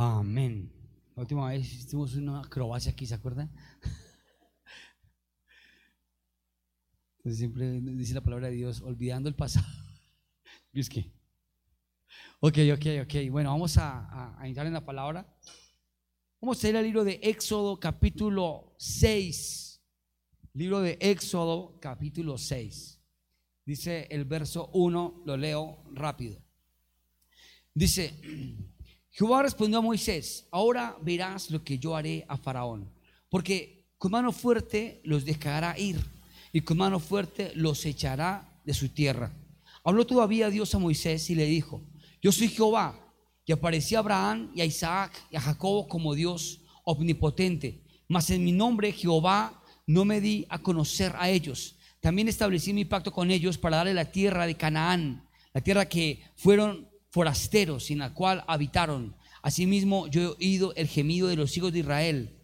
Amén. La última vez hicimos una acrobacia aquí, ¿se acuerdan? Entonces siempre dice la palabra de Dios, olvidando el pasado. ¿Es que? Ok, ok, ok. Bueno, vamos a, entrar en la palabra. Vamos a ir al libro de Éxodo capítulo 6. Libro de Éxodo capítulo 6. Dice el verso 1, lo leo rápido. Dice, Jehová respondió a Moisés, ahora verás lo que yo haré a Faraón, porque con mano fuerte los dejará ir y con mano fuerte los echará de su tierra. Habló todavía Dios a Moisés y le dijo, yo soy Jehová, y aparecí a Abraham y a Isaac y a Jacob como Dios omnipotente, mas en mi nombre Jehová no me di a conocer a ellos. También establecí mi pacto con ellos para darle la tierra de Canaán, la tierra que fueron forasteros en la cual habitaron. Asimismo, yo he oído el gemido de los hijos de Israel,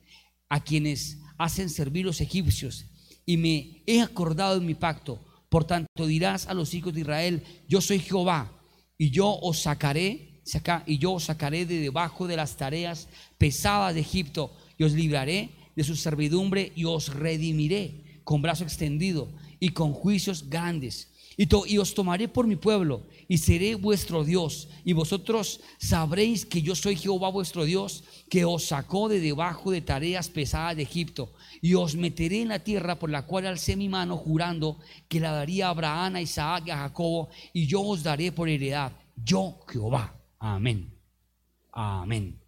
a quienes hacen servir los egipcios, y me he acordado de mi pacto. Por tanto, dirás a los hijos de Israel: Yo soy Jehová, y yo os sacaré, y yo os sacaré de debajo de las tareas pesadas de Egipto, y os libraré de su servidumbre, y os redimiré con brazo extendido y con juicios grandes y, os tomaré por mi pueblo y seré vuestro Dios. Y vosotros sabréis que yo soy Jehová vuestro Dios, que os sacó de debajo de tareas pesadas de Egipto. Y os meteré en la tierra por la cual alcé mi mano jurando que la daría a Abraham, a Isaac y a Jacobo. Y yo os daré por heredad. Yo Jehová. Amén. Amén.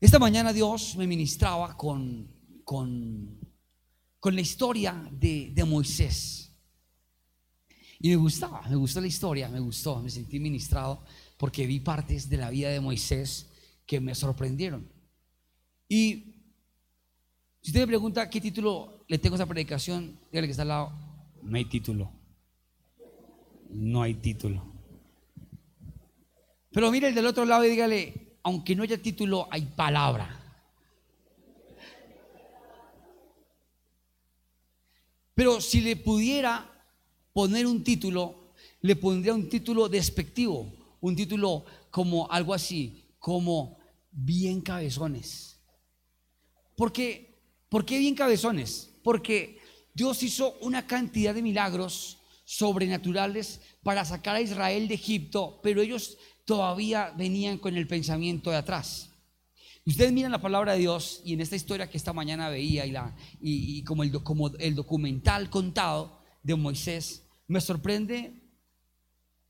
Esta mañana Dios me ministraba con, con, con la historia de, de Moisés. Y me gustaba, me gustó la historia, me gustó, me sentí ministrado porque vi partes de la vida de Moisés que me sorprendieron. Y si usted me pregunta qué título le tengo a esa predicación, dígale que está al lado, no hay título. No hay título. Pero mire el del otro lado y dígale, aunque no haya título, hay palabra. Pero si le pudiera poner un título, le pondría un título despectivo, un título como algo así, como bien cabezones. ¿Por qué bien cabezones? Porque Dios hizo una cantidad de milagros sobrenaturales para sacar a Israel de Egipto, pero ellos todavía venían con el pensamiento de atrás. Ustedes miran la palabra de Dios y en esta historia que esta mañana veía y, la, y, como, el, como el documental contado de Moisés, me sorprende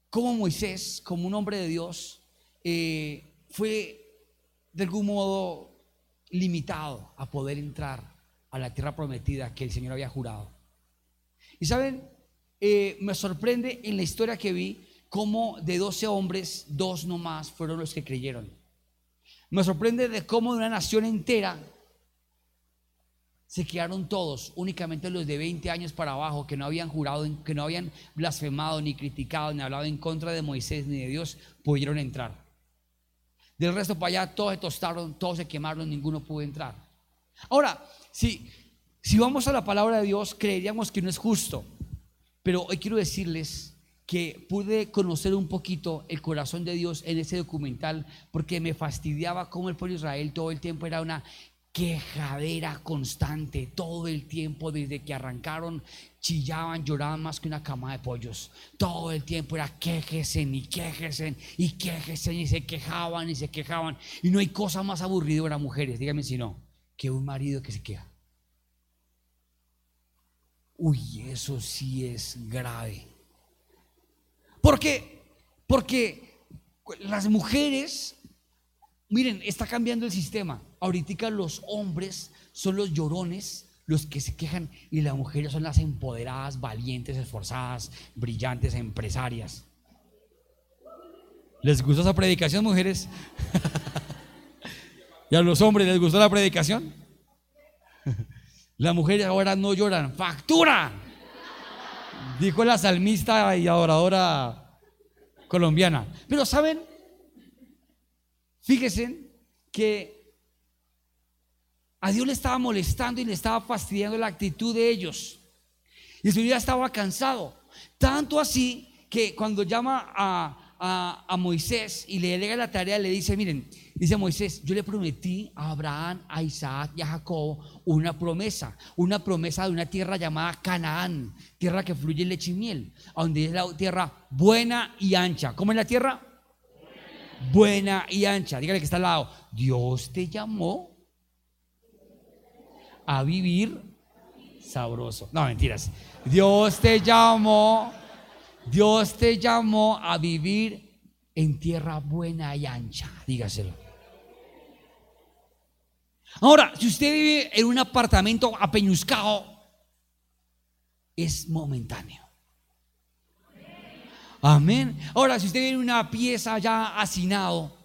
cómo Moisés, como un hombre de Dios, eh, fue de algún modo limitado a poder entrar a la tierra prometida que el Señor había jurado. Y saben, eh, me sorprende en la historia que vi cómo de 12 hombres, dos nomás fueron los que creyeron. Me sorprende de cómo de una nación entera se quedaron todos, únicamente los de 20 años para abajo, que no habían jurado, que no habían blasfemado, ni criticado, ni hablado en contra de Moisés ni de Dios, pudieron entrar. Del resto para allá, todos se tostaron, todos se quemaron, ninguno pudo entrar. Ahora, si, si vamos a la palabra de Dios, creeríamos que no es justo, pero hoy quiero decirles que pude conocer un poquito el corazón de Dios en ese documental porque me fastidiaba cómo el pueblo de Israel todo el tiempo era una quejadera constante todo el tiempo desde que arrancaron chillaban, lloraban más que una cama de pollos. Todo el tiempo era quejesen y quejesen y quejesen y se quejaban y se quejaban. Y no hay cosa más aburrida para mujeres, dígame si no, que un marido que se queja. Uy, eso sí es grave. ¿Por qué? Porque las mujeres Miren, está cambiando el sistema. Ahorita los hombres son los llorones, los que se quejan, y las mujeres son las empoderadas, valientes, esforzadas, brillantes, empresarias. ¿Les gustó esa predicación, mujeres? ¿Y a los hombres les gustó la predicación? Las mujeres ahora no lloran, factura. Dijo la salmista y adoradora colombiana. Pero ¿saben? Fíjense que a Dios le estaba molestando y le estaba fastidiando la actitud de ellos. Y su vida estaba cansado. Tanto así que cuando llama a, a, Moisés y le delega la tarea, le dice, miren, dice Moisés, yo le prometí a Abraham, a Isaac y a Jacob una promesa, una promesa de una tierra llamada Canaán, tierra que fluye leche y miel, donde es la tierra buena y ancha. ¿Cómo es la tierra? Buena y ancha. Dígale que está al lado. Dios te llamó a vivir sabroso. No, mentiras. Dios te llamó, Dios te llamó a vivir en tierra buena y ancha. Dígaselo. Ahora, si usted vive en un apartamento apeñuscado, es momentáneo. Amén. Ahora, si usted vive en una pieza ya hacinado,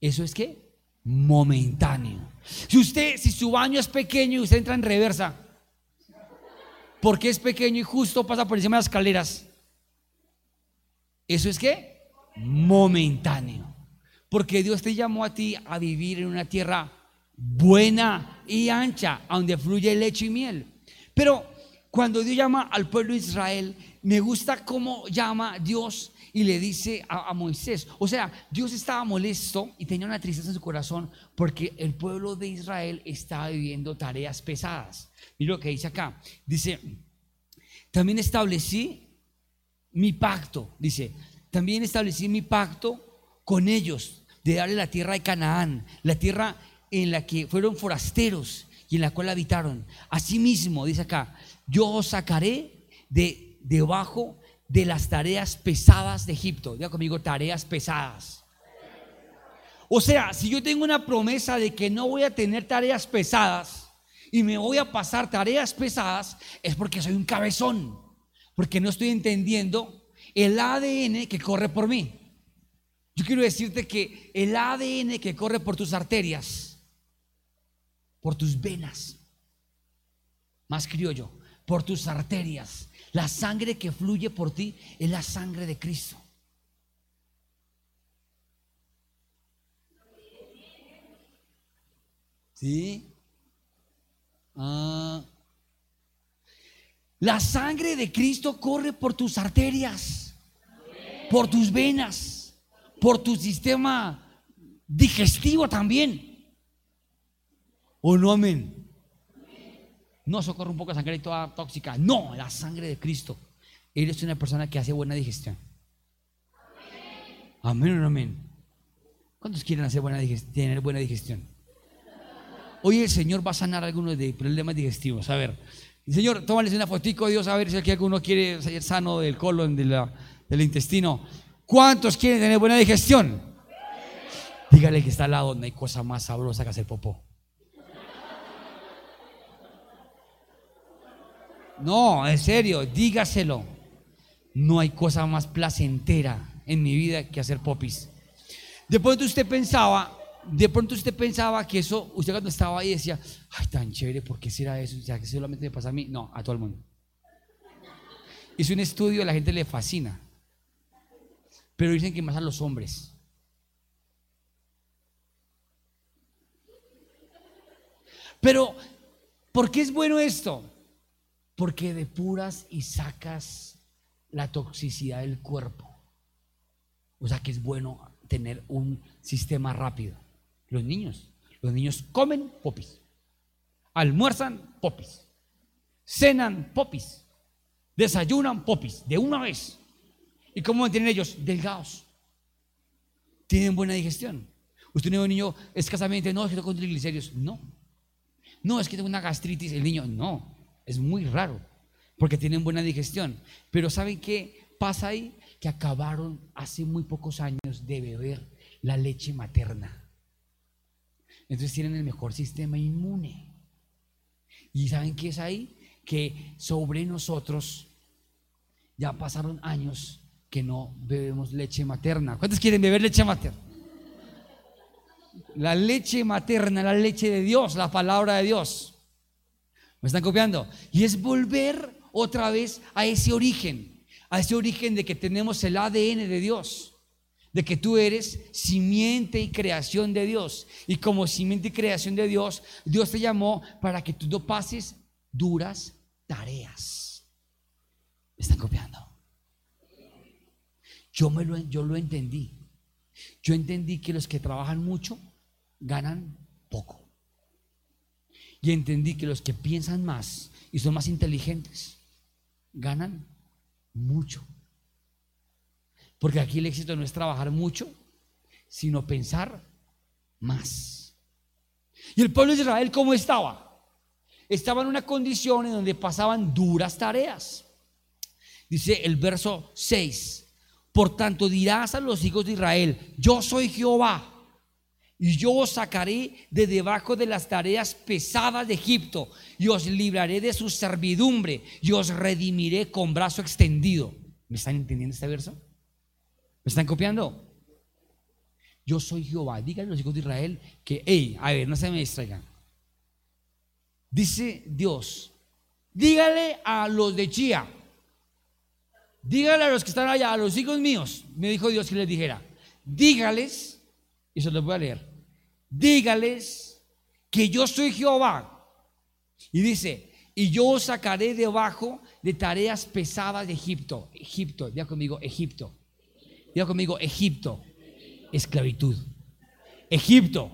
¿eso es qué? Momentáneo. Si usted, si su baño es pequeño y usted entra en reversa, porque es pequeño y justo pasa por encima de las escaleras, ¿eso es qué? Momentáneo. Porque Dios te llamó a ti a vivir en una tierra buena y ancha, donde fluye leche y miel. Pero cuando Dios llama al pueblo de Israel, me gusta cómo llama Dios y le dice a, Moisés. O sea, Dios estaba molesto y tenía una tristeza en su corazón porque el pueblo de Israel estaba viviendo tareas pesadas. Mira lo que dice acá. Dice, también establecí mi pacto. Dice, también establecí mi pacto con ellos de darle la tierra de Canaán, la tierra en la que fueron forasteros y en la cual habitaron. Asimismo, dice acá, yo os sacaré de debajo de las tareas pesadas de Egipto. Diga conmigo, tareas pesadas. O sea, si yo tengo una promesa de que no voy a tener tareas pesadas y me voy a pasar tareas pesadas, es porque soy un cabezón, porque no estoy entendiendo el ADN que corre por mí. Yo quiero decirte que el ADN que corre por tus arterias, por tus venas, más criollo, por tus arterias, la sangre que fluye por ti es la sangre de Cristo. ¿Sí? Ah. La sangre de Cristo corre por tus arterias, por tus venas, por tu sistema digestivo también. ¿O no, amén? No, socorro un poco de sangre toda tóxica. No, la sangre de Cristo. Él es una persona que hace buena digestión. Amén o amén. ¿Cuántos quieren hacer buena tener buena digestión? Hoy el Señor va a sanar algunos de problemas digestivos. A ver, Señor, tómales una fotico, Dios, a ver si aquí alguno quiere ser sano del colon, del intestino. ¿Cuántos quieren tener buena digestión? Dígale que está al lado, no hay cosa más sabrosa que hacer popó. No, en serio, dígaselo. No hay cosa más placentera en mi vida que hacer popis. De pronto usted pensaba, de pronto usted pensaba que eso, usted cuando estaba ahí decía, ay, tan chévere, ¿por qué será eso? O que solamente me pasa a mí. No, a todo el mundo. Hizo un estudio, a la gente le fascina. Pero dicen que más a los hombres. Pero, ¿por qué es bueno esto? Porque depuras y sacas la toxicidad del cuerpo. O sea que es bueno tener un sistema rápido. Los niños, los niños comen popis, almuerzan popis, cenan popis, desayunan popis de una vez. ¿Y cómo tienen ellos? Delgados. Tienen buena digestión. Usted no un niño escasamente, no, es que tengo triglicéridos. No. No, es que tengo una gastritis. El niño, no. Es muy raro, porque tienen buena digestión. Pero ¿saben qué pasa ahí? Que acabaron hace muy pocos años de beber la leche materna. Entonces tienen el mejor sistema inmune. ¿Y saben qué es ahí? Que sobre nosotros ya pasaron años que no bebemos leche materna. ¿Cuántos quieren beber leche materna? La leche materna, la leche de Dios, la palabra de Dios. ¿Me están copiando? Y es volver otra vez a ese origen, a ese origen de que tenemos el ADN de Dios, de que tú eres simiente y creación de Dios. Y como simiente y creación de Dios, Dios te llamó para que tú no pases duras tareas. ¿Me están copiando? yo, me lo, yo lo entendí. Yo entendí que los que trabajan mucho ganan poco. Y entendí que los que piensan más y son más inteligentes ganan mucho. Porque aquí el éxito no es trabajar mucho, sino pensar más. ¿Y el pueblo de Israel cómo estaba? Estaba en una condición en donde pasaban duras tareas. Dice el verso 6. Por tanto dirás a los hijos de Israel, yo soy Jehová, y yo os sacaré de debajo de las tareas pesadas de Egipto, y os libraré de su servidumbre, y os redimiré con brazo extendido. ¿Me están entendiendo este verso? ¿Me están copiando? Yo soy Jehová. Díganle a los hijos de Israel que, hey, a ver, no se me distraigan. Dice Dios, dígale a los de Chía, dígale a los que están allá, a los hijos míos, me dijo Dios que les dijera, dígales, y se voy a leer, dígales que yo soy Jehová. Y dice, y yo os sacaré debajo de tareas pesadas de Egipto. Egipto, diga conmigo, Egipto. Diga conmigo, Egipto, esclavitud. Egipto,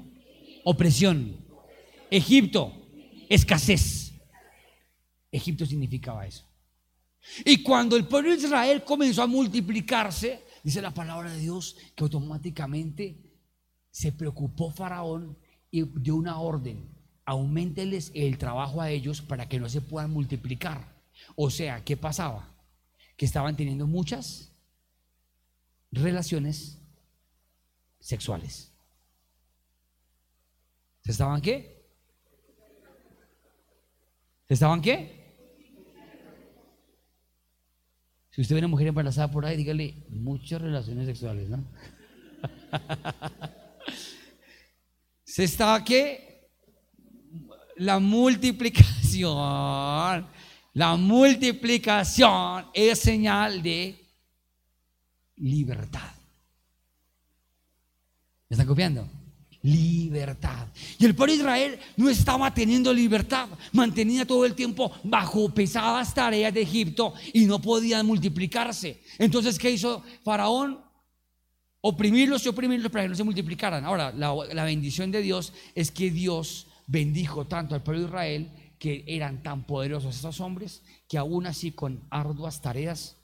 opresión. Egipto, escasez. Egipto significaba eso. Y cuando el pueblo de Israel comenzó a multiplicarse, dice la palabra de Dios que automáticamente se preocupó Faraón y dio una orden, aumenteles el trabajo a ellos para que no se puedan multiplicar. O sea, ¿qué pasaba? Que estaban teniendo muchas relaciones sexuales. ¿Se estaban qué? estaban qué? Si usted ve una mujer embarazada por ahí, dígale muchas relaciones sexuales, ¿no? ¿Se estaba qué? La multiplicación. La multiplicación es señal de libertad. ¿Me están copiando? libertad. Y el pueblo de Israel no estaba teniendo libertad, mantenía todo el tiempo bajo pesadas tareas de Egipto y no podían multiplicarse. Entonces, ¿qué hizo Faraón? Oprimirlos y oprimirlos para que no se multiplicaran. Ahora, la, bendición de Dios es que Dios bendijo tanto al pueblo de Israel que eran tan poderosos estos hombres que aún así con arduas tareas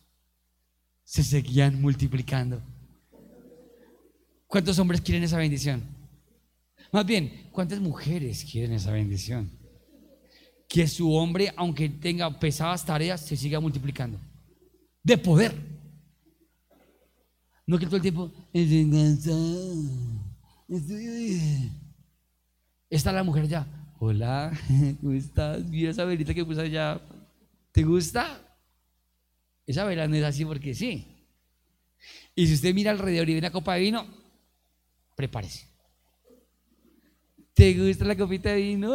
se seguían multiplicando. ¿Cuántos hombres quieren esa bendición? Más bien, ¿cuántas mujeres quieren esa bendición? Que su hombre, aunque tenga pesadas tareas, se siga multiplicando. De poder. No que todo el tiempo Está la mujer ya. Hola, ¿cómo estás? Mira esa velita que puse allá. ¿Te gusta? Esa vela no es así porque sí. Y si usted mira alrededor y ve una copa de vino, prepárese. ¿Te gusta la copita de vino?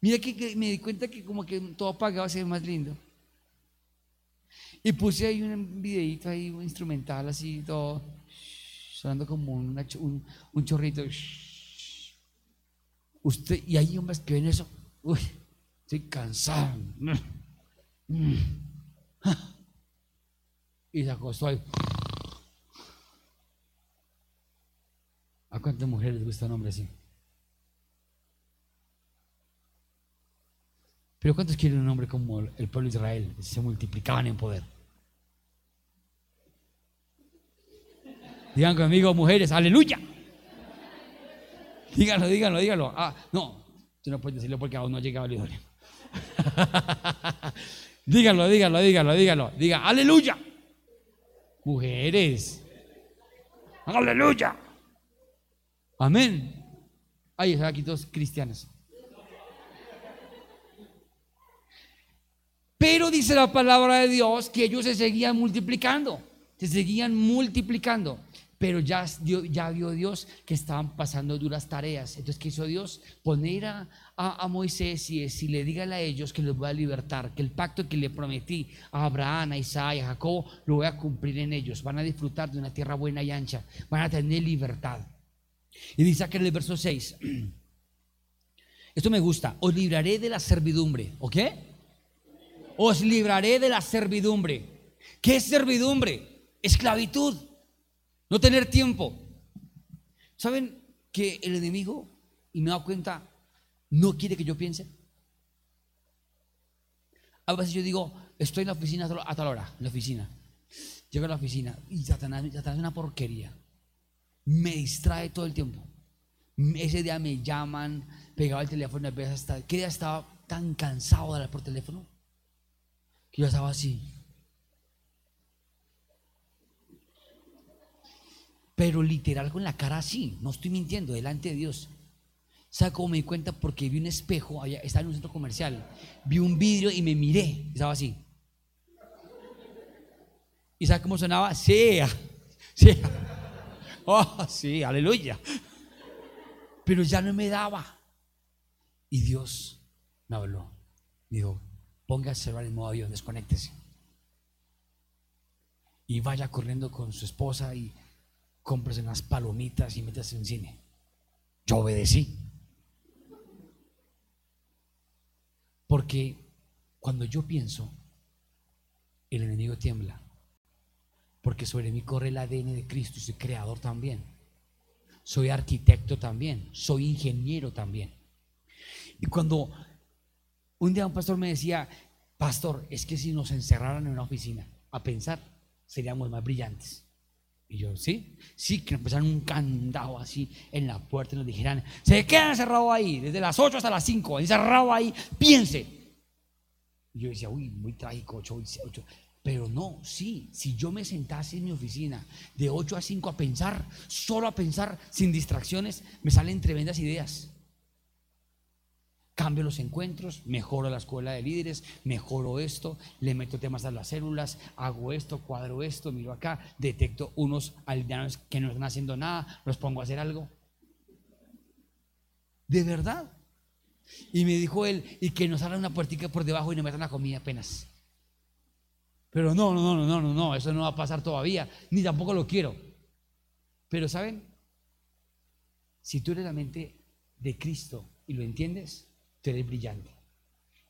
Mira que, me di cuenta que como que todo apagado se ve más lindo. Y puse ahí un videito ahí, un instrumental así, todo, sonando como un, un, chorrito. Usted, y hay hombres que ven eso, uy, estoy cansado. Y se acostó ahí. ¿A cuántas mujeres les gusta un hombre así? Pero ¿cuántos quieren un hombre como el pueblo de Israel? Se multiplicaban en poder. Digan conmigo, mujeres, aleluya. Díganlo, díganlo, díganlo. Ah, no, tú no puedes decirlo porque aún no ha llegado el idóneo. díganlo, díganlo, díganlo, díganlo. Diga, aleluya. Mujeres, aleluya. Amén. Ahí están aquí todos cristianos. Pero dice la palabra de Dios que ellos se seguían multiplicando, se seguían multiplicando. Pero ya, ya vio Dios que estaban pasando duras tareas. Entonces, ¿qué hizo Dios? Poner a, a, Moisés y si le digan a ellos que los voy a libertar, que el pacto que le prometí a Abraham, a Isaac, a Jacob, lo voy a cumplir en ellos. Van a disfrutar de una tierra buena y ancha. Van a tener libertad. Y dice aquí en el verso 6, esto me gusta, os libraré de la servidumbre, ¿ok? Os libraré de la servidumbre. ¿Qué es servidumbre? Esclavitud. No tener tiempo. ¿Saben que el enemigo, y me he dado cuenta, no quiere que yo piense? A veces yo digo, estoy en la oficina a tal hora, en la oficina. Llego a la oficina y Satanás, Satanás es una porquería. Me distrae todo el tiempo. Ese día me llaman, pegaba el teléfono, a veces hasta, que día estaba tan cansado de hablar por teléfono yo estaba así. Pero literal con la cara así, no estoy mintiendo, delante de Dios. ¿Sabe cómo me di cuenta? Porque vi un espejo, allá, estaba en un centro comercial, vi un vidrio y me miré, estaba así. ¿Y sabe cómo sonaba? Sí, sí. Oh, sí, aleluya. Pero ya no me daba. Y Dios me habló. Dijo, el celular en modo avión, desconéctese. Y vaya corriendo con su esposa y cómprese unas palomitas y métase en cine. Yo obedecí. Porque cuando yo pienso, el enemigo tiembla. Porque sobre mí corre el ADN de Cristo, soy creador también. Soy arquitecto también, soy ingeniero también. Y cuando un día un pastor me decía, pastor, es que si nos encerraran en una oficina a pensar, seríamos más brillantes. Y yo, ¿sí? Sí, que nos pusieran un candado así en la puerta y nos dijeran, se quedan encerrados ahí, desde las 8 hasta las 5, encerrado ahí, piense. Y yo decía, uy, muy trágico, 8, 8. Pero no, sí, si yo me sentase en mi oficina de 8 a 5 a pensar, solo a pensar, sin distracciones, me salen tremendas ideas. Cambio los encuentros, mejoro la escuela de líderes, mejoro esto, le meto temas a las células, hago esto, cuadro esto, miro acá, detecto unos aldeanos que no están haciendo nada, los pongo a hacer algo. De verdad. Y me dijo él, y que nos abran una puertica por debajo y nos metan la comida apenas. Pero no, no, no, no, no, no, eso no va a pasar todavía, ni tampoco lo quiero. Pero ¿saben? Si tú eres la mente de Cristo y lo entiendes, tú eres brillante.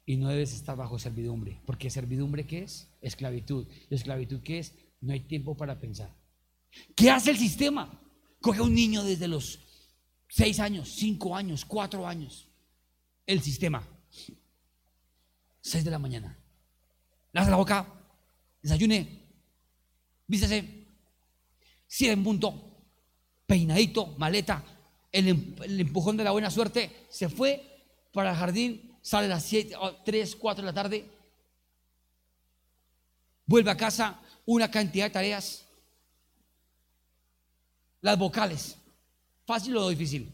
Y no debes estar bajo servidumbre, porque servidumbre ¿qué es? Esclavitud. ¿Y esclavitud qué es? No hay tiempo para pensar. ¿Qué hace el sistema? Coge a un niño desde los 6 años, 5 años, 4 años. El sistema. 6 de la mañana. Lava la boca, desayune, sigue en punto, peinadito, maleta, el, el, empujón de la buena suerte, se fue para el jardín, sale a las 7, 3, 4 de la tarde, vuelve a casa, una cantidad de tareas, las vocales, fácil o difícil,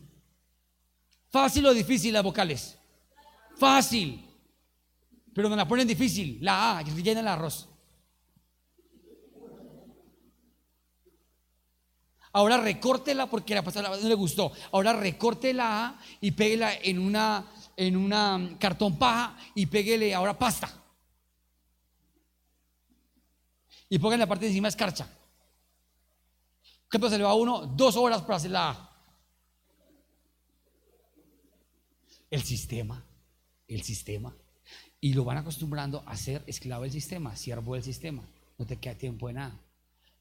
fácil o difícil las vocales, fácil, pero me la ponen difícil, la A, que llena el arroz. Ahora recórtela porque la pasada no le gustó. Ahora recórtela y péguela en una en una cartón paja y péguele ahora pasta. Y ponga en la parte de encima escarcha. ¿Qué pasa? Le va uno dos horas para hacer la. El sistema, el sistema. Y lo van acostumbrando a ser esclavo del sistema, siervo del sistema. No te queda tiempo de nada.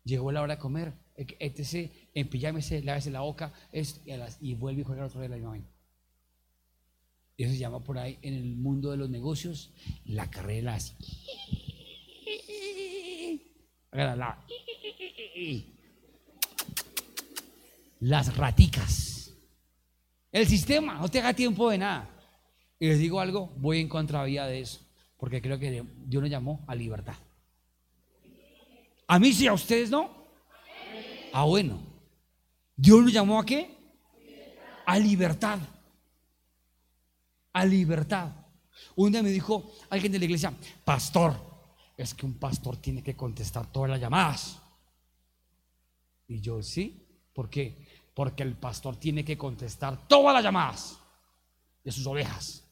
Llegó la hora de comer, etc., empillámese, lávese la boca y, vuelve y juega otra vez la misma Eso se llama por ahí en el mundo de los negocios la carrera las. raticas. El sistema, no te haga tiempo de nada. Y les digo algo, voy en contravía de eso, porque creo que Dios nos llamó a libertad. A mí sí, a ustedes no. Ah, bueno. Dios nos llamó a qué? A libertad. A libertad. Un día me dijo alguien de la iglesia, pastor, es que un pastor tiene que contestar todas las llamadas. Y yo, sí, ¿por qué? Porque el pastor tiene que contestar todas las llamadas de sus ovejas.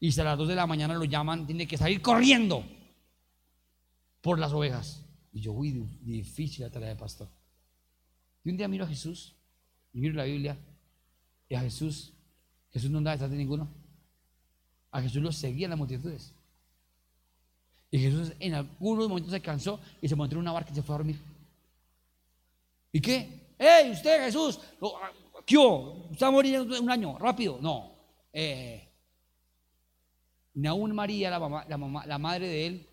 Y si a las 2 de la mañana lo llaman, tiene que salir corriendo por las ovejas. Y yo, uy, difícil la tarea de pastor. Y un día miro a Jesús y miro la Biblia y a Jesús, Jesús no andaba detrás de ninguno. A Jesús lo seguían las multitudes. Y Jesús en algunos momentos se cansó y se montó en una barca y se fue a dormir. ¿Y qué? ¡Ey, usted Jesús! Ah, ¿Qué? ¿Usted va morir un año? Rápido. No. Eh, ni aún María, la madre de él,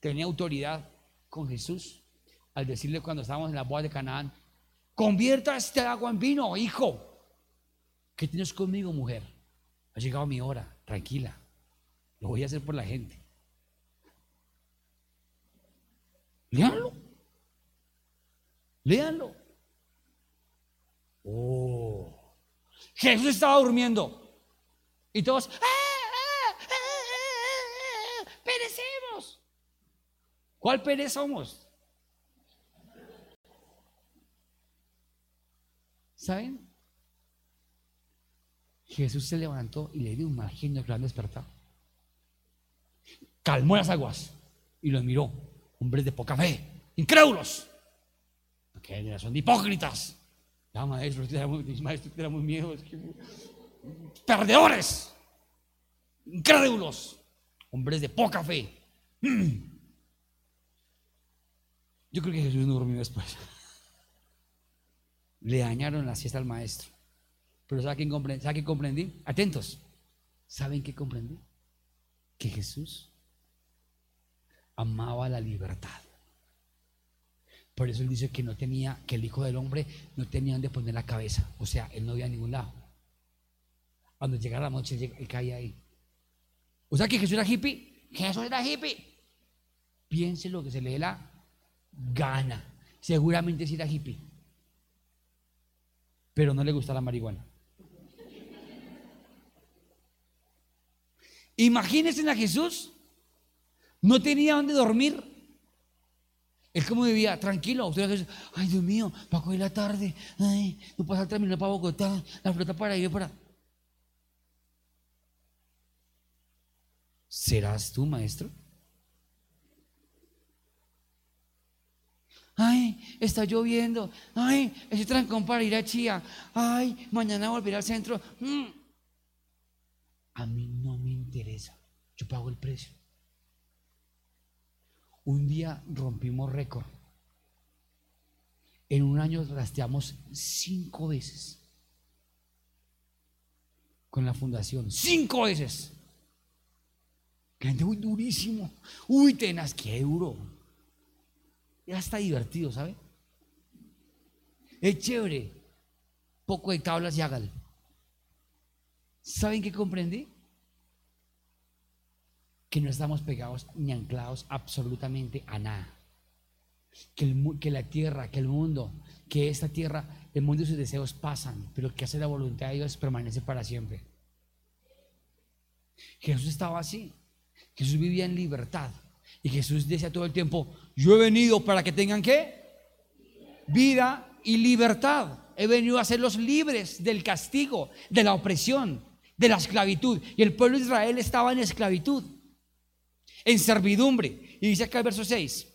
tenía autoridad con Jesús al decirle cuando estábamos en la boda de Canaán, convierta este agua en vino, hijo. ¿Qué tienes conmigo, mujer? Ha llegado mi hora, tranquila. Lo voy a hacer por la gente. Léanlo. Léanlo. Oh. Jesús estaba durmiendo. Y todos, ¡Ah, ah, ah, perecemos. ¿Cuál perezamos? ¿Saben? Jesús se levantó y le dio un genio que lo han despertado. Calmó las aguas y los miró. Hombres de poca fe, incrédulos. Porque son de hipócritas. Ya, maestro, maestro, tenemos miedo. Perdedores, incrédulos, hombres de poca fe. Yo creo que Jesús no durmió después. Le dañaron la siesta al maestro. Pero ¿sabe qué comprendí? ¿Sabe qué comprendí? Atentos. ¿Saben qué comprendí? Que Jesús amaba la libertad. Por eso él dice que no tenía, que el Hijo del Hombre no tenía donde poner la cabeza. O sea, él no había ningún lado. Cuando llegara la noche, él caía ahí. O sea que Jesús era hippie. Jesús era hippie. Piense lo que se le dé la gana. Seguramente sí era hippie. Pero no le gusta la marihuana. Imagínense a Jesús. No tenía donde dormir. Él como vivía tranquilo. Usted dice, ay Dios mío, para coger la tarde, ay, no pasa el para Bogotá, la flota para ir para. ¿Serás tú, maestro? Ay, está lloviendo. Ay, ese trancón para ir a Chía. Ay, mañana volver al centro. Mm. A mí no me interesa. Yo pago el precio. Un día rompimos récord. En un año rastreamos cinco veces con la fundación. Cinco veces. Gente muy durísimo. Uy, tenaz, qué duro. Ya está divertido, ¿sabe? Es chévere. Poco de tablas y hágalo. ¿Saben qué comprendí? que no estamos pegados ni anclados absolutamente a nada. Que, que, la tierra, que el mundo, que esta tierra, el mundo y sus deseos pasan, pero que hace la voluntad de Dios permanece para siempre. Jesús estaba así. Jesús vivía en libertad. Y Jesús decía todo el tiempo, yo he venido para que tengan qué? Vida y libertad. He venido a hacerlos libres del castigo, de la opresión, de la esclavitud. Y el pueblo de Israel estaba en esclavitud en servidumbre. Y dice acá el verso 6,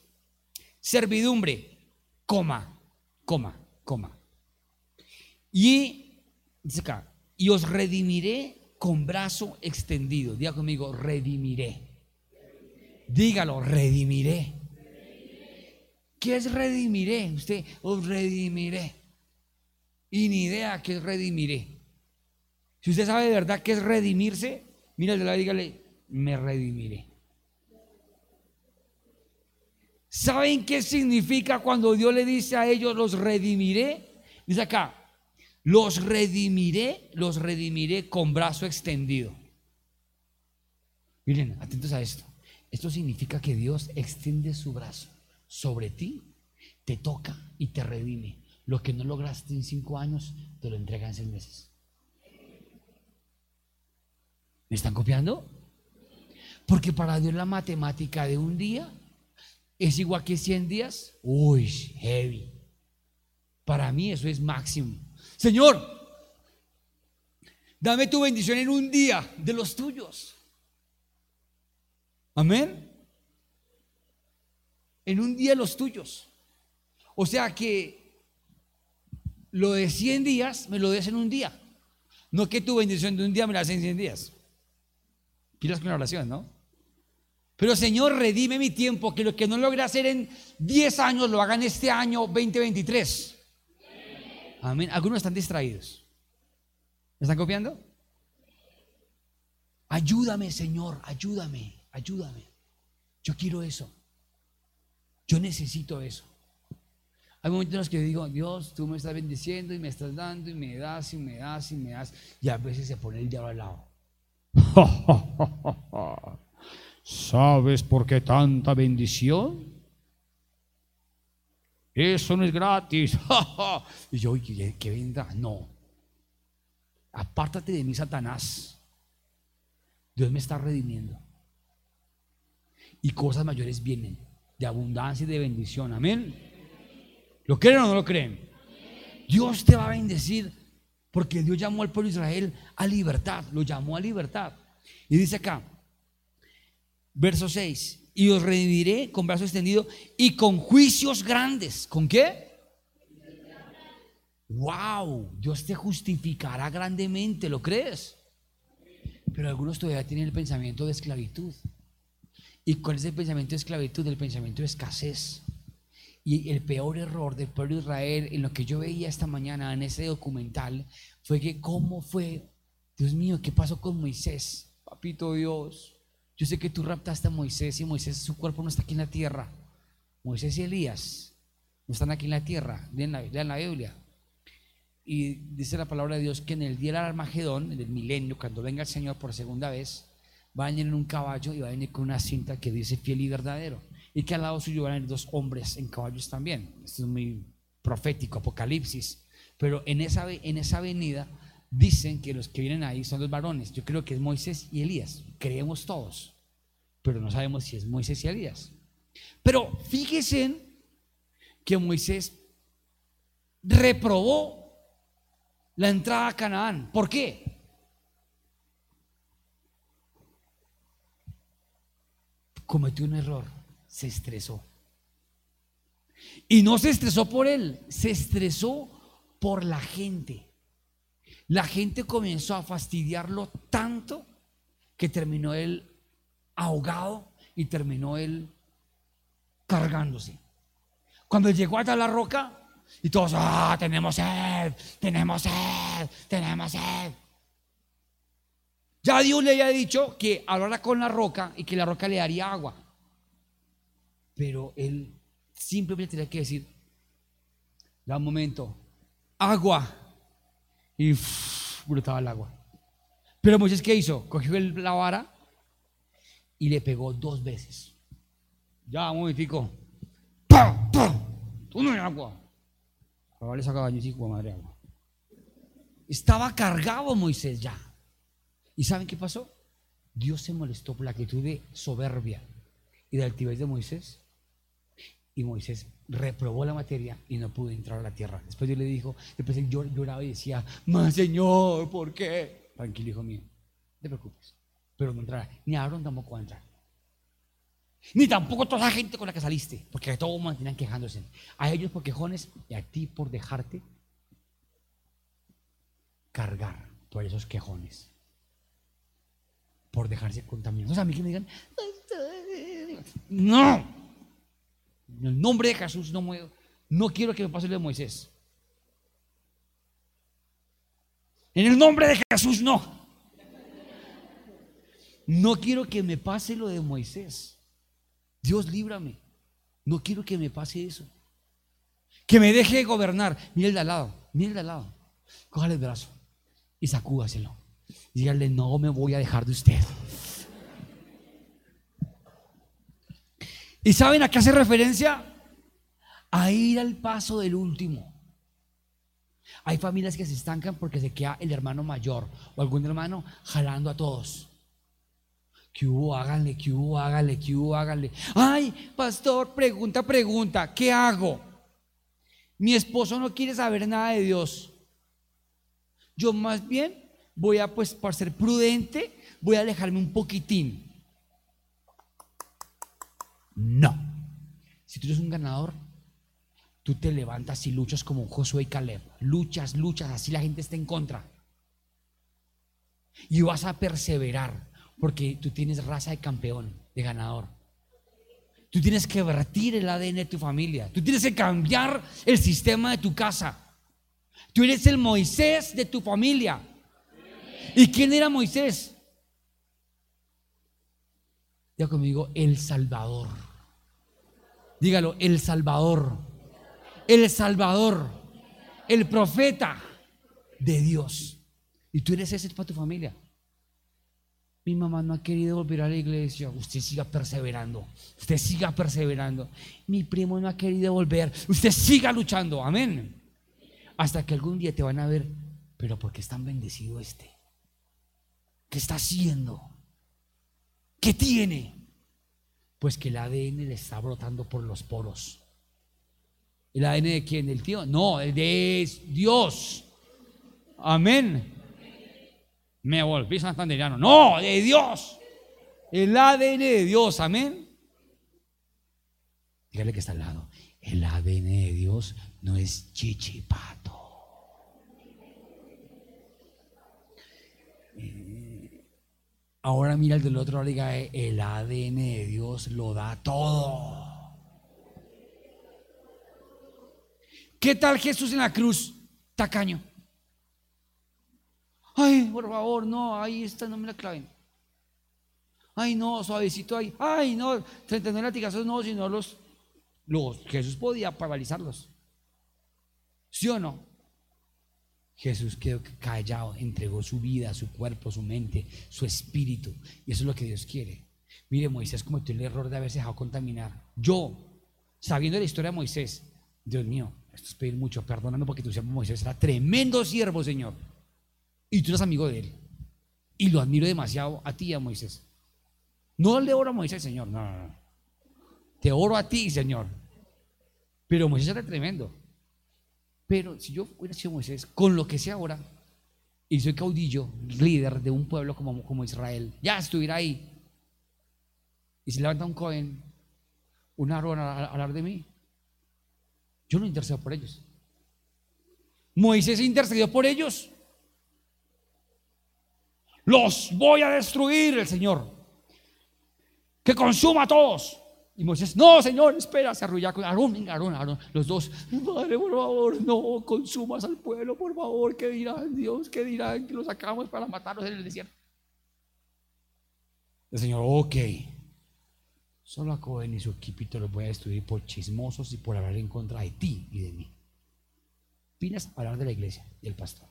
servidumbre, coma, coma, coma. Y dice acá, y os redimiré con brazo extendido. Diga conmigo, redimiré. Dígalo, redimiré. ¿Qué es redimiré? Usted, os redimiré. Y ni idea qué es redimiré. Si usted sabe de verdad qué es redimirse, mírale, dígale, me redimiré. ¿Saben qué significa cuando Dios le dice a ellos, los redimiré? Dice acá, los redimiré, los redimiré con brazo extendido. Miren, atentos a esto. Esto significa que Dios extiende su brazo sobre ti, te toca y te redime. Lo que no lograste en cinco años, te lo entrega en seis meses. ¿Me están copiando? Porque para Dios la matemática de un día ¿Es igual que 100 días? Uy, heavy. Para mí eso es máximo. Señor, dame tu bendición en un día de los tuyos. Amén. En un día de los tuyos. O sea que lo de 100 días me lo des en un día. No que tu bendición de un día me la des en 100 días. Pilas con la oración, ¿no? Pero Señor, redime mi tiempo, que lo que no logré hacer en 10 años lo hagan este año 2023. Amén. Algunos están distraídos. ¿Me están copiando? Ayúdame, Señor, ayúdame, ayúdame. Yo quiero eso. Yo necesito eso. Hay momentos en los que digo, Dios, tú me estás bendiciendo y me estás dando y me das y me das y me das. Y a veces se pone el diablo al lado. ¿Sabes por qué tanta bendición? Eso no es gratis. y yo, ¿qué, vendrá? No. Apártate de mí, Satanás. Dios me está redimiendo. Y cosas mayores vienen de abundancia y de bendición. Amén. ¿Lo creen o no lo creen? Dios te va a bendecir porque Dios llamó al pueblo de Israel a libertad. Lo llamó a libertad. Y dice acá, verso 6, y os redimiré con brazo extendido y con juicios grandes. ¿Con qué? Wow, Dios te justificará grandemente, ¿lo crees? Pero algunos todavía tienen el pensamiento de esclavitud. ¿Y cuál es el pensamiento de esclavitud? El pensamiento de escasez. Y el peor error del pueblo de Israel, en lo que yo veía esta mañana en ese documental, fue que cómo fue, Dios mío, ¿qué pasó con Moisés? Papito Dios, yo sé que tú raptaste a Moisés y Moisés, su cuerpo no está aquí en la tierra. Moisés y Elías no están aquí en la tierra, lean la, lean la Biblia. Y dice la palabra de Dios que en el día del Armagedón, en el milenio, cuando venga el Señor por segunda vez, va a venir en un caballo y va a venir con una cinta que dice fiel y verdadero. Y que al lado suyo van dos hombres en caballos también. Esto es muy profético, Apocalipsis. Pero en esa, en esa avenida dicen que los que vienen ahí son los varones. Yo creo que es Moisés y Elías. Creemos todos. Pero no sabemos si es Moisés y Elías. Pero fíjense que Moisés reprobó la entrada a Canaán. ¿Por qué? Cometió un error, se estresó. Y no se estresó por él, se estresó por la gente. La gente comenzó a fastidiarlo tanto que terminó él ahogado y terminó él cargándose. Cuando llegó hasta la roca, y todos, ah, tenemos sed, tenemos sed, tenemos sed. Ya Dios le había dicho que hablara con la roca y que la roca le daría agua. Pero él simplemente tenía que decir, da un momento, agua. Y brotaba el agua. Pero Moisés, ¿qué hizo? Cogió la vara y le pegó dos veces. Ya, un momentico. ¡Pam! ¡Pam! Tú no hay agua. madre agua. Estaba cargado Moisés ya. ¿Y saben qué pasó? Dios se molestó por la actitud de soberbia y de altivez de Moisés. Y Moisés reprobó la materia y no pudo entrar a la tierra. Después Dios le dijo, después él lloraba y decía, más Señor, ¿por qué? Tranquilo, hijo mío, no te preocupes. Pero no entrará. Ni Aaron tampoco va a entrar. Ni tampoco toda la gente con la que saliste, porque todos mantienen quejándose. A ellos por quejones y a ti por dejarte cargar por esos quejones. Por dejarse contaminar. O sea, a mí que me digan, no, en el nombre de Jesús no muevo. No quiero que me pase lo de Moisés. En el nombre de Jesús no. No quiero que me pase lo de Moisés. Dios líbrame. No quiero que me pase eso. Que me deje gobernar. Mire el de al lado, mire el de al lado. Cójale el brazo y sacúdaselo. Dígale, no me voy a dejar de usted. ¿Y saben a qué hace referencia? A ir al paso del último. Hay familias que se estancan porque se queda el hermano mayor o algún hermano jalando a todos que hubo, háganle, que hubo, háganle, que hubo, háganle. Ay, pastor, pregunta, pregunta, ¿qué hago? Mi esposo no quiere saber nada de Dios. Yo más bien voy a, pues, para ser prudente, voy a alejarme un poquitín. No. Si tú eres un ganador, tú te levantas y luchas como Josué y Caleb. Luchas, luchas, así la gente está en contra. Y vas a perseverar porque tú tienes raza de campeón, de ganador. Tú tienes que vertir el ADN de tu familia. Tú tienes que cambiar el sistema de tu casa. Tú eres el Moisés de tu familia. ¿Y quién era Moisés? Ya conmigo, el Salvador. Dígalo, el Salvador. El Salvador. El profeta de Dios. Y tú eres ese para tu familia. Mi mamá no ha querido volver a la iglesia. Usted siga perseverando. Usted siga perseverando. Mi primo no ha querido volver. Usted siga luchando. Amén. Hasta que algún día te van a ver. Pero ¿por qué es tan bendecido este? ¿Qué está haciendo? ¿Qué tiene? Pues que el ADN le está brotando por los poros. ¿El ADN de quién? ¿Del tío? No, el de Dios. Amén. Me volví santanderiano. No, de Dios. El ADN de Dios. Amén. Dígale que está al lado. El ADN de Dios no es chichipato. Ahora mira el del otro lado diga, el ADN de Dios lo da todo. ¿Qué tal Jesús en la cruz? Tacaño. Ay, por favor, no, ahí está, no me la claven. Ay, no, suavecito ahí. Ay, no, 39 latigazos no, sino los, los, Jesús podía paralizarlos. ¿Sí o no? Jesús quedó callado, entregó su vida, su cuerpo, su mente, su espíritu. Y eso es lo que Dios quiere. Mire, Moisés cometió el error de haberse dejado contaminar. Yo, sabiendo la historia de Moisés, Dios mío, esto es pedir mucho, perdóname porque tú seas Moisés era tremendo siervo, Señor. Y tú eres amigo de él. Y lo admiro demasiado a ti a Moisés. No le oro a Moisés, Señor. No, no, no. Te oro a ti, Señor. Pero Moisés era tremendo. Pero si yo hubiera sido Moisés, con lo que sé ahora, y soy caudillo, líder de un pueblo como, como Israel, ya estuviera ahí. Y se levanta un Cohen, un Aarón a hablar de mí. Yo no intercedo por ellos. Moisés intercedió por ellos. Los voy a destruir el Señor. Que consuma a todos. Y Moisés, no, Señor, espera, se arrulla con Aarón, Aarón, Aarón. Los dos, Padre, por favor, no consumas al pueblo, por favor. ¿Qué dirán, Dios? ¿Qué dirán? Que los sacamos para matarlos en el desierto. El Señor, ok. Solo a Cohen y su equipito los voy a destruir por chismosos y por hablar en contra de ti y de mí. Pinas hablar de la iglesia y el pastor.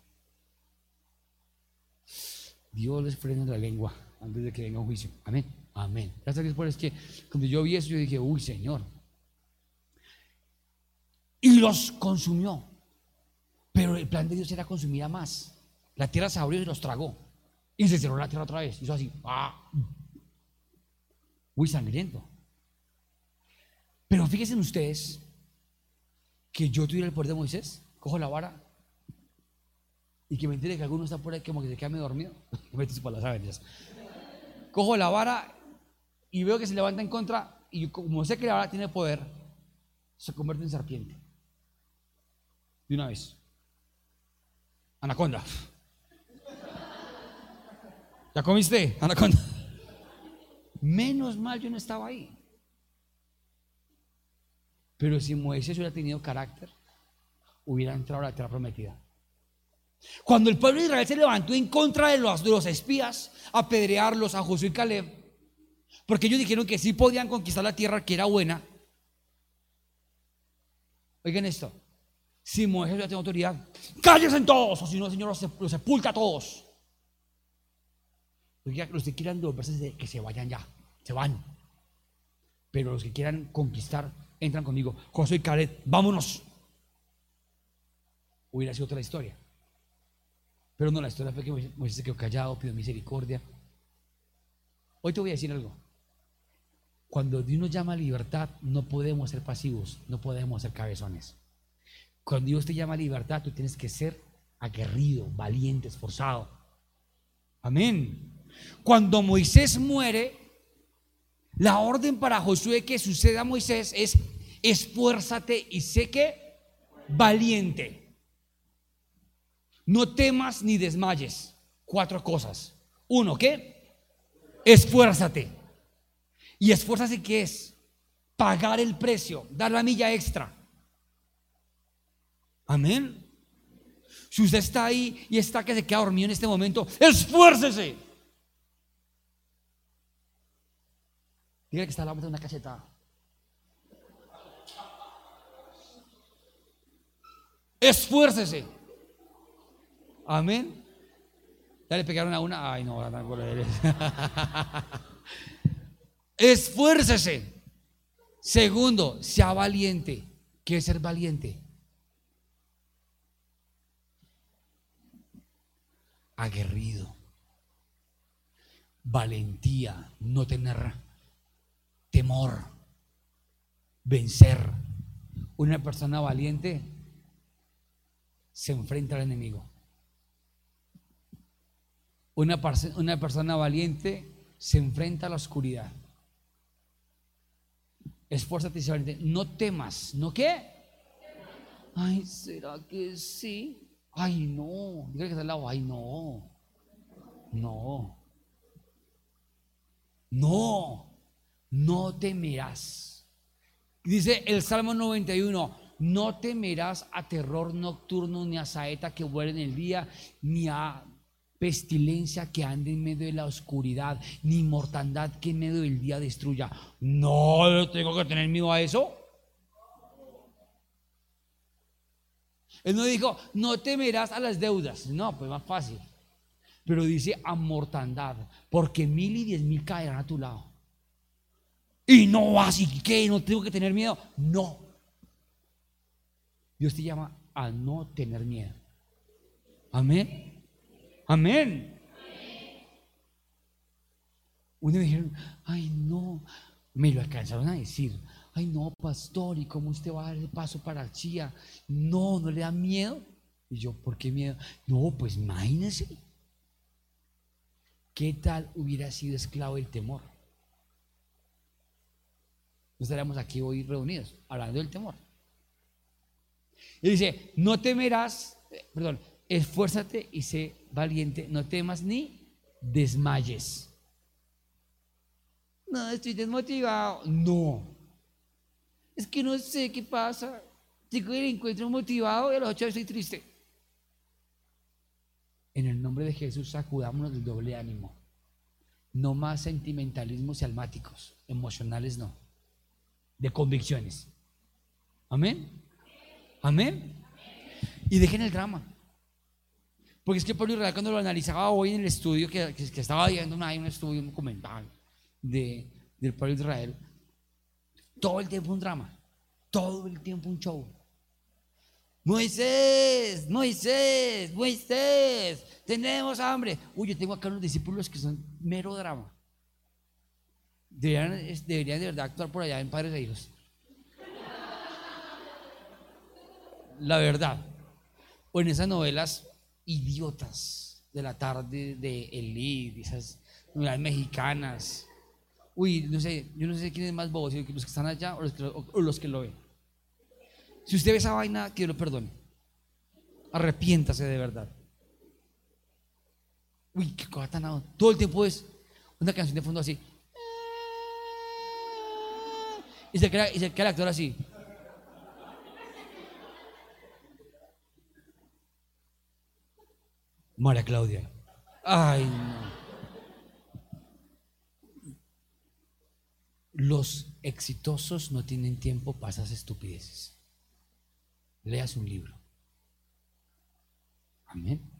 Dios les frena la lengua antes de que venga un juicio. Amén. Amén. Gracias a Dios por es que cuando yo vi eso, yo dije, uy, Señor. Y los consumió. Pero el plan de Dios era consumir a más. La tierra se abrió y los tragó. Y se cerró la tierra otra vez. Hizo así. ¡ah! Uy, sangriento. Pero fíjense ustedes que yo tuviera el poder de Moisés. Cojo la vara y que me que alguno está por ahí como que se queda medio dormido. por las Cojo la vara y veo que se levanta en contra. Y como sé que la tiene poder, se convierte en serpiente. De una vez. Anaconda. ¿Ya comiste? Anaconda. Menos mal yo no estaba ahí. Pero si Moisés hubiera tenido carácter, hubiera entrado a la tierra prometida. Cuando el pueblo de Israel se levantó en contra de los, espías, a pedrearlos a Josué y Caleb, porque ellos dijeron que sí podían conquistar la tierra que era buena. Oigan esto, si Moisés ya tiene autoridad, cállense todos, o si no el Señor los, sepulta a todos. Los que quieran devolverse, que se vayan ya, se van. Pero los que quieran conquistar, entran conmigo. Josué y Caleb, vámonos. Hubiera sido otra historia. Pero no, la historia fue que Moisés se quedó callado, pidió misericordia. Hoy te voy a decir algo. Cuando Dios nos llama a libertad, no podemos ser pasivos, no podemos ser cabezones. Cuando Dios te llama a libertad, tú tienes que ser aguerrido, valiente, esforzado. Amén. Cuando Moisés muere, la orden para Josué que suceda a Moisés es esfuérzate y sé que valiente. No temas ni desmayes. Cuatro cosas. Uno, ¿qué? Esfuérzate. Y esfuérzase que es pagar el precio, dar la milla extra. Amén. Si usted está ahí y está que se queda dormido en este momento, esfuércese. Dígale que está la una cachetada. Esfuércese. Amén. Ya le pegaron a una. Ay, no, no, no. Esfuércese. Segundo, sea valiente. ¿Qué es ser valiente? Aguerrido. Valentía. No tener temor. Vencer. Una persona valiente se enfrenta al enemigo. Una, una persona valiente se enfrenta a la oscuridad. Esfuérzate y sé. No temas. ¿No qué? Ay, ¿será que sí? Ay, no. Dígale que está al lado. Ay, no. No. No. No temerás. Dice el Salmo 91. No temerás a terror nocturno, ni a saeta que vuela en el día, ni a pestilencia que ande en medio de la oscuridad, ni mortandad que en medio del día destruya. No tengo que tener miedo a eso. Él no dijo, no temerás a las deudas. No, pues más fácil. Pero dice a mortandad, porque mil y diez mil caerán a tu lado. Y no vas y qué, no tengo que tener miedo. No. Dios te llama a no tener miedo. Amén. Amén. Uno dijeron, ay no, me lo alcanzaron a decir. Ay no, pastor, ¿y cómo usted va a dar el paso para Chía? No, ¿no le da miedo? Y yo, ¿por qué miedo? No, pues imagínese. ¿Qué tal hubiera sido esclavo del temor? No estaríamos aquí hoy reunidos hablando del temor. Y dice, no temerás, eh, perdón, esfuérzate y sé valiente, no temas ni desmayes. No, estoy desmotivado. No. Es que no sé qué pasa. Digo, el encuentro motivado y a los ocho estoy triste. En el nombre de Jesús sacudámonos del doble ánimo. No más sentimentalismos y almáticos, emocionales no, de convicciones. Amén. Amén. Y dejen el drama. Porque es que Pablo Israel cuando lo analizaba hoy en el estudio, que, estaba viendo un estudio, un documental de, del pueblo de Israel, todo el tiempo un drama, todo el tiempo un show. Moisés, Moisés, Moisés, tenemos hambre. Uy, yo tengo acá unos discípulos que son mero drama. Deberían, deberían de verdad actuar por allá en Padres e Hijos. La verdad. O en esas novelas idiotas de la tarde de Elí, esas novelas mexicanas. Uy, no sé, yo no sé quién es más bobo, los que están allá o los que, lo, los que lo ven. Si usted ve esa vaina, que lo perdone. Arrepiéntase de verdad. Uy, qué cosa tan Todo el tiempo es una canción de fondo así. Y se queda, y se queda el actor así. María Claudia. Ay, no. Los exitosos no tienen tiempo para esas estupideces. Leas un libro. Amén.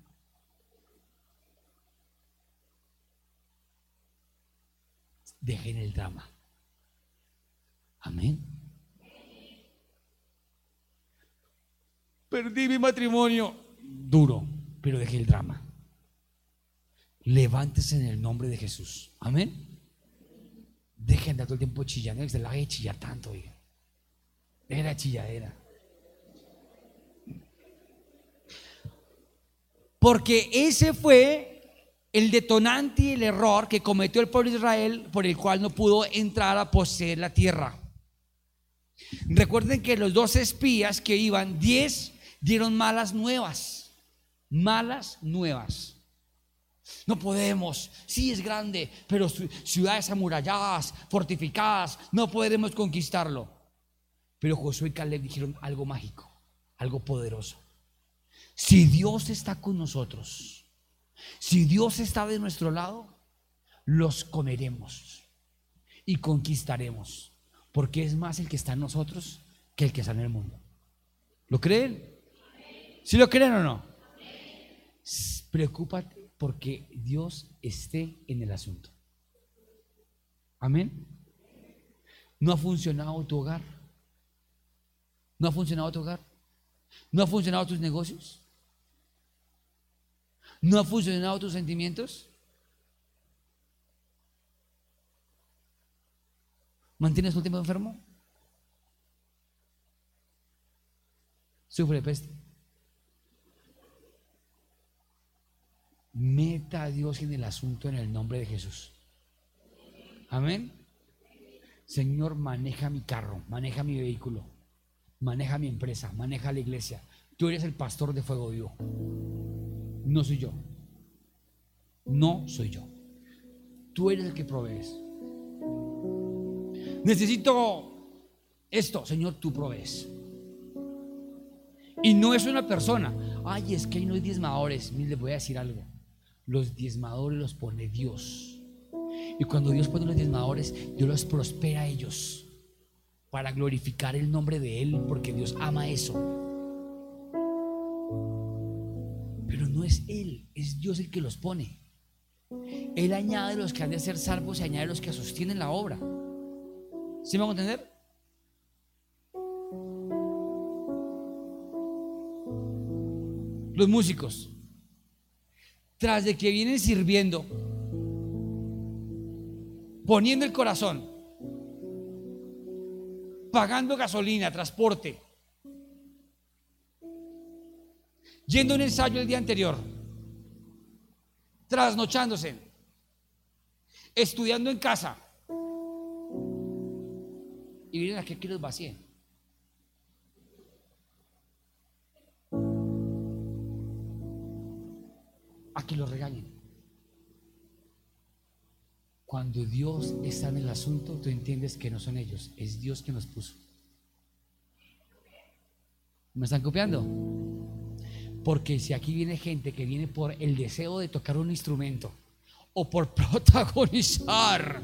Dejen el drama. Amén. Perdí mi matrimonio. Duro pero deje el drama. Levántese en el nombre de Jesús. Amén. Dejen de todo el tiempo chillando, que se la de chillar tanto, oiga. La chilladera. Porque ese fue el detonante y el error que cometió el pueblo de Israel por el cual no pudo entrar a poseer la tierra. Recuerden que los dos espías que iban, diez dieron malas nuevas malas nuevas. No podemos, sí es grande, pero ciudades amuralladas, fortificadas, no podremos conquistarlo. Pero Josué y Caleb dijeron algo mágico, algo poderoso. Si Dios está con nosotros, si Dios está de nuestro lado, los comeremos y conquistaremos, porque es más el que está en nosotros que el que está en el mundo. ¿Lo creen? ¿Sí lo creen o no? Preocúpate porque Dios esté en el asunto. Amén. ¿No ha funcionado tu hogar? ¿No ha funcionado tu hogar? ¿No ha funcionado tus negocios? ¿No ha funcionado tus sentimientos? ¿Mantienes tu tiempo enfermo? ¿Sufre peste? Meta a Dios en el asunto en el nombre de Jesús. Amén. Señor, maneja mi carro, maneja mi vehículo, maneja mi empresa, maneja la iglesia. Tú eres el pastor de fuego vivo. No soy yo. No soy yo. Tú eres el que provees. Necesito esto, Señor, tú provees. Y no es una persona. Ay, es que no hay diezmadores. Les voy a decir algo. Los diezmadores los pone Dios. Y cuando Dios pone los diezmadores, Dios los prospera a ellos para glorificar el nombre de Él, porque Dios ama eso. Pero no es Él, es Dios el que los pone. Él añade los que han de ser salvos y añade los que sostienen la obra. ¿Sí me van a entender? Los músicos, tras de que vienen sirviendo, poniendo el corazón, pagando gasolina, transporte, yendo a un ensayo el día anterior, trasnochándose, estudiando en casa, y vienen aquí que los vacíen. A que los regañen. Cuando Dios está en el asunto, tú entiendes que no son ellos, es Dios quien los puso. ¿Me están copiando? Porque si aquí viene gente que viene por el deseo de tocar un instrumento o por protagonizar,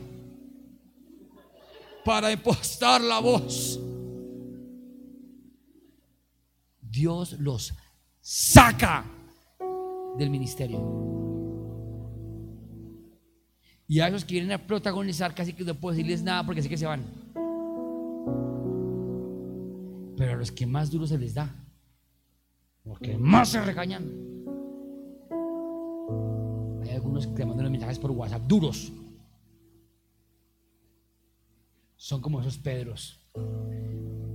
para impostar la voz. Dios los saca del ministerio. Y a esos que vienen a protagonizar casi que no puedo decirles nada porque sé que se van. Pero a los que más duro se les da, los que más se regañan. Hay algunos que mandan los mensajes por WhatsApp duros son como esos Pedros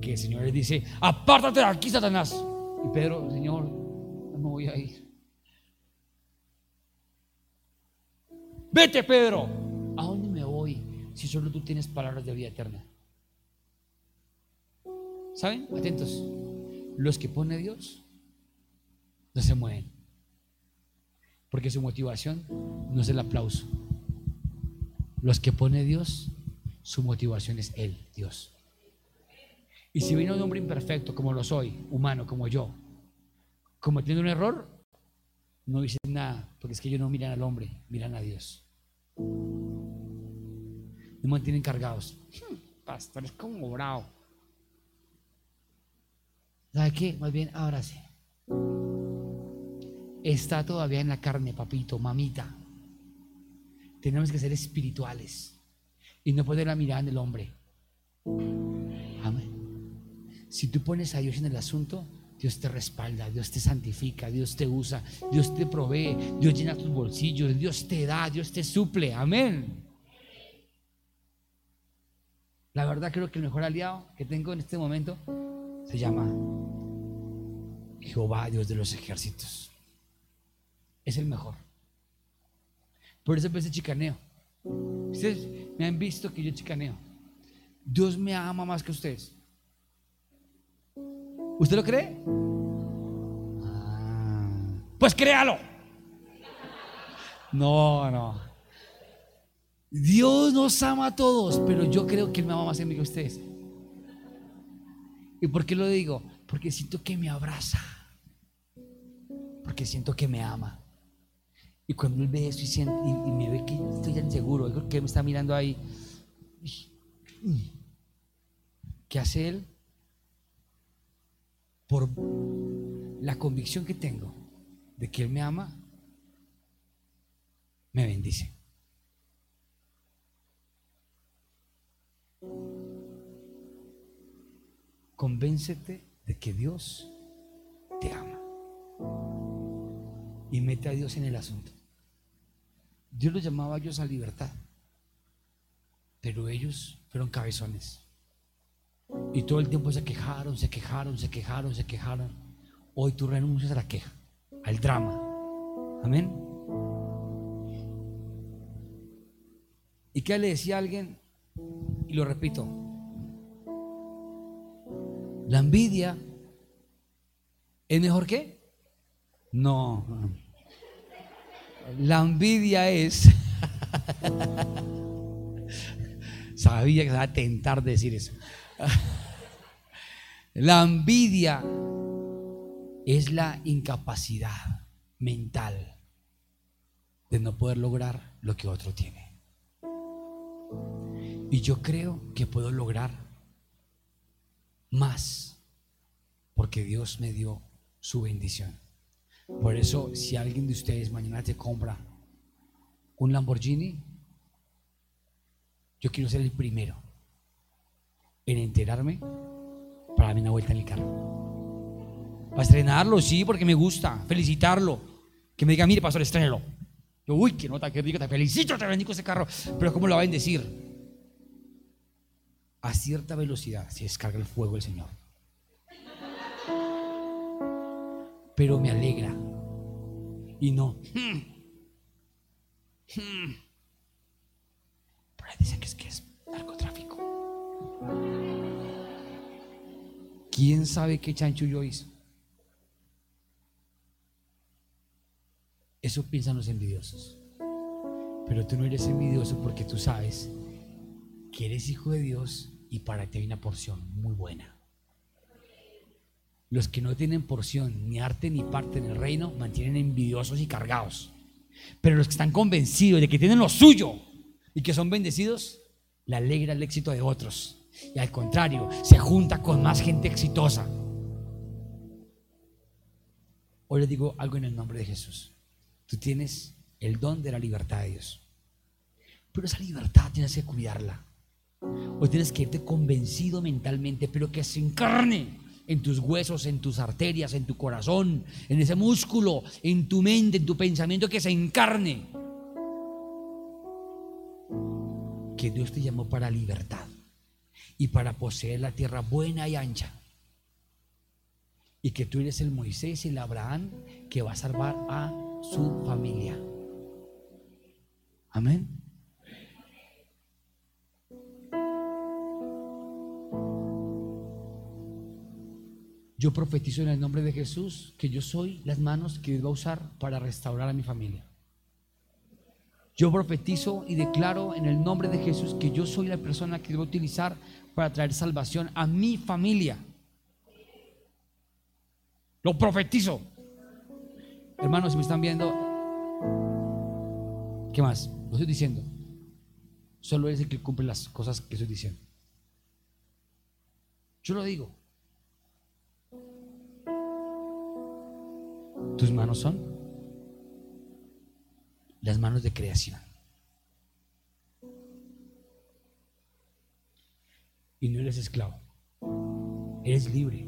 que el Señor les dice, apártate de aquí, Satanás. Y Pedro, Señor, no me voy a ir. Vete, Pedro. ¿A dónde me voy si solo tú tienes palabras de vida eterna? ¿Saben? Atentos. Los que pone Dios no se mueven. Porque su motivación no es el aplauso. Los que pone Dios su motivación es Él, Dios. Y si viene un hombre imperfecto como lo soy, humano como yo, cometiendo un error, no dicen nada, porque es que ellos no miran al hombre, miran a Dios. Me mantienen cargados. Hmm, pastor, es como bravo. ¿Sabe qué? Más bien, ábrase. Está todavía en la carne, papito, mamita. Tenemos que ser espirituales y no poner la mirada en el hombre. Amén. Si tú pones a Dios en el asunto, Dios te respalda, Dios te santifica, Dios te usa, Dios te provee, Dios llena tus bolsillos, Dios te da, Dios te suple. Amén. La verdad creo que el mejor aliado que tengo en este momento se llama Jehová, Dios de los ejércitos. Es el mejor. Por eso ese chicaneo. Ustedes me han visto que yo chicaneo. Dios me ama más que ustedes. ¿Usted lo cree? Pues créalo. No, no. Dios nos ama a todos, pero yo creo que Él me ama más a mí que a ustedes. ¿Y por qué lo digo? Porque siento que me abraza. Porque siento que me ama. Y cuando Él ve eso y, y, me ve que estoy inseguro, que me está mirando ahí. ¿Qué hace Él? Por la convicción que tengo de que Él me ama, me bendice. Convéncete de que Dios te ama. Y mete a Dios en el asunto. Dios los llamaba a ellos a libertad. Pero ellos fueron cabezones. Y todo el tiempo se quejaron, se quejaron, se quejaron, se quejaron. Hoy tú renuncias a la queja, al drama. Amén. ¿Y qué le decía a alguien? Y lo repito. La envidia es mejor que? No. La envidia es... Sabía que se iba a tentar decir eso. La envidia es la incapacidad mental de no poder lograr lo que otro tiene. Y yo creo que puedo lograr más porque Dios me dio su bendición. Por eso, si alguien de ustedes mañana te compra un Lamborghini, yo quiero ser el primero en enterarme para darme una vuelta en el carro. Para estrenarlo, sí, porque me gusta. Felicitarlo. Que me diga, mire, pastor, estrenelo. Yo, uy, qué nota, qué rico, te felicito, te bendigo ese carro. Pero ¿cómo lo va a bendecir? A cierta velocidad se descarga el fuego del Señor. Pero me alegra. Y no. Hmm, hmm. Pero dicen que es que es narcotráfico. ¿Quién sabe qué chanchullo hizo? Eso piensan los envidiosos. Pero tú no eres envidioso porque tú sabes que eres hijo de Dios y para ti hay una porción muy buena. Los que no tienen porción, ni arte ni parte en el reino, mantienen envidiosos y cargados. Pero los que están convencidos de que tienen lo suyo y que son bendecidos, le alegra el éxito de otros. Y al contrario, se junta con más gente exitosa. Hoy les digo algo en el nombre de Jesús. Tú tienes el don de la libertad de Dios. Pero esa libertad tienes que cuidarla. Hoy tienes que irte convencido mentalmente, pero que se encarne en tus huesos, en tus arterias, en tu corazón, en ese músculo, en tu mente, en tu pensamiento, que se encarne. Dios te llamó para libertad y para poseer la tierra buena y ancha. Y que tú eres el Moisés y el Abraham que va a salvar a su familia. Amén. Yo profetizo en el nombre de Jesús que yo soy las manos que Dios va a usar para restaurar a mi familia. Yo profetizo y declaro en el nombre de Jesús que yo soy la persona que a utilizar para traer salvación a mi familia. Lo profetizo. Hermanos, si me están viendo, ¿qué más? Lo estoy diciendo. Solo es el que cumple las cosas que estoy diciendo. Yo lo digo. Tus manos son las manos de creación. y no eres esclavo. Eres libre.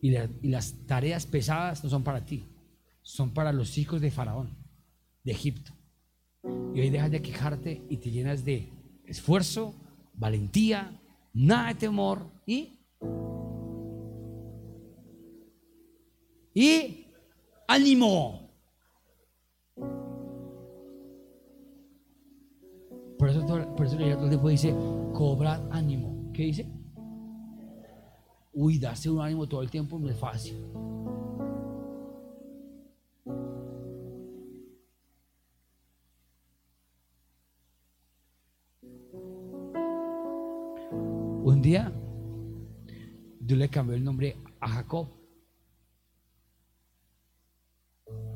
Y, y, las tareas pesadas no son para ti, son para los hijos de Faraón, de Egipto. Y hoy dejas de quejarte y te llenas de esfuerzo, valentía, nada de temor y... Y ánimo. Por eso, todo, por eso el todo el dice, cobrad ánimo. ¿Qué dice? Uy, darse un ánimo todo el tiempo no es fácil. Un día, Dios le cambió el nombre a Jacob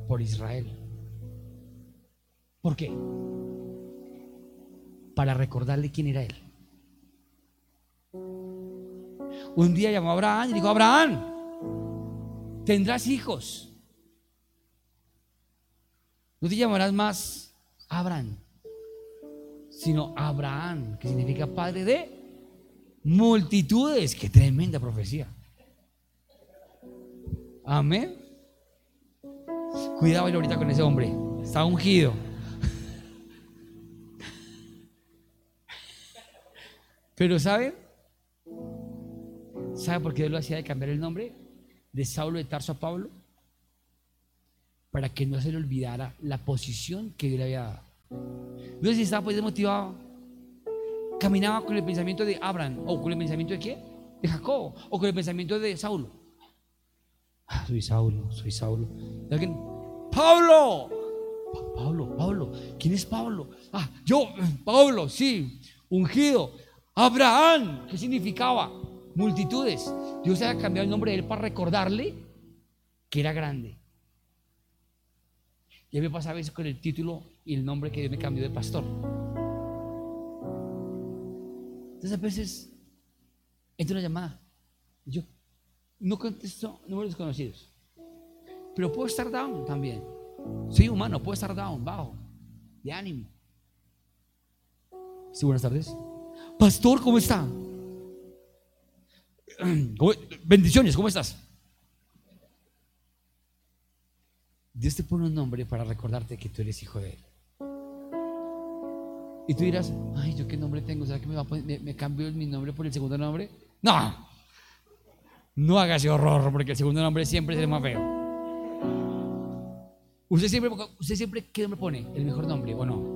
por Israel. ¿Por qué? Para recordarle quién era él. Un día llamó a Abraham y dijo, Abraham, tendrás hijos. No te llamarás más Abraham, sino Abraham, que significa padre de multitudes. Qué tremenda profecía. Amén. Cuidado ahorita con ese hombre. Está ungido. Pero ¿saben? ¿Sabe por qué Dios lo hacía de cambiar el nombre de Saulo de Tarso a Pablo? Para que no se le olvidara la posición que Dios le había dado. Dios estaba pues desmotivado. Caminaba con el pensamiento de Abraham o con el pensamiento de qué? De Jacob o con el pensamiento de Saulo. Ah, soy Saulo, soy Saulo. alguien? Pablo. Pablo, Pablo. ¿Quién es Pablo? Ah, yo, Pablo, sí, ungido. Abraham, ¿qué significaba? Multitudes. Dios había cambiado el nombre de él para recordarle que era grande. Y a mí me pasa a veces con el título y el nombre que Dios me cambió de pastor. Entonces a veces entra una llamada. Yo no contesto números desconocidos. Pero puedo estar down también. Soy humano, puedo estar down, bajo, de ánimo. Sí, buenas tardes. Pastor, ¿cómo está? Bendiciones, ¿cómo estás? Dios te pone un nombre para recordarte que tú eres hijo de Él. Y tú dirás, ay, ¿yo qué nombre tengo? ¿Será que me, va a poner, me, cambio mi nombre por el segundo nombre? No, no hagas ese horror, porque el segundo nombre siempre es el más feo. Usted siempre, usted siempre, ¿qué nombre pone? ¿El mejor nombre o no?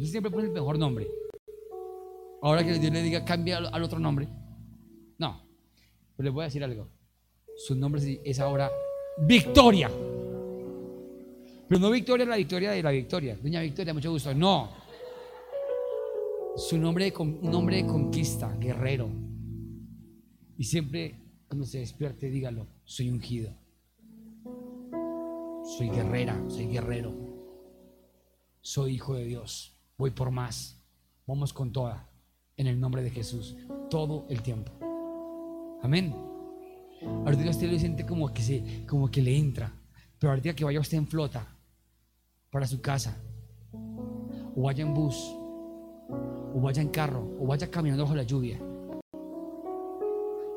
Usted siempre pone el mejor nombre. Ahora que Dios le diga, cambia al otro nombre. No, pero le voy a decir algo. Su nombre es ahora Victoria. Pero no Victoria la victoria de la victoria. Doña Victoria, mucho gusto. No. Su nombre, un nombre de conquista, guerrero. Y siempre cuando se despierte, dígalo, soy ungido. Soy guerrera, soy guerrero. Soy hijo de Dios. Voy por más. Vamos con toda. En el nombre de Jesús. Todo el tiempo. Amén. Ahorita usted lo siente como que, se, como que le entra. Pero ahorita que vaya usted en flota para su casa, o vaya en bus, o vaya en carro, o vaya caminando bajo la lluvia,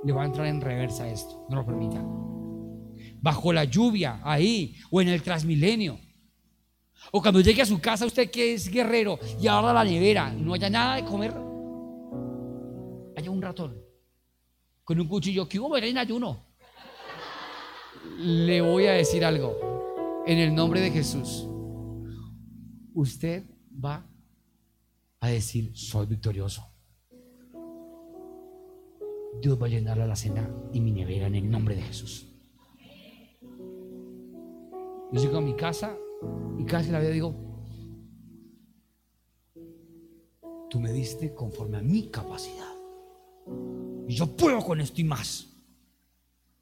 le va a entrar en reversa esto, no lo permita. Bajo la lluvia, ahí, o en el transmilenio. O cuando llegue a su casa, usted que es guerrero y abra la nevera, no haya nada de comer, haya un ratón con un cuchillo que hubo en ayuno. Le voy a decir algo. En el nombre de Jesús, usted va a decir, soy victorioso. Dios va a llenar la cena y mi nevera en el nombre de Jesús. Yo llego a mi casa y casi la vida digo, tú me diste conforme a mi capacidad. Y yo puedo con esto y más.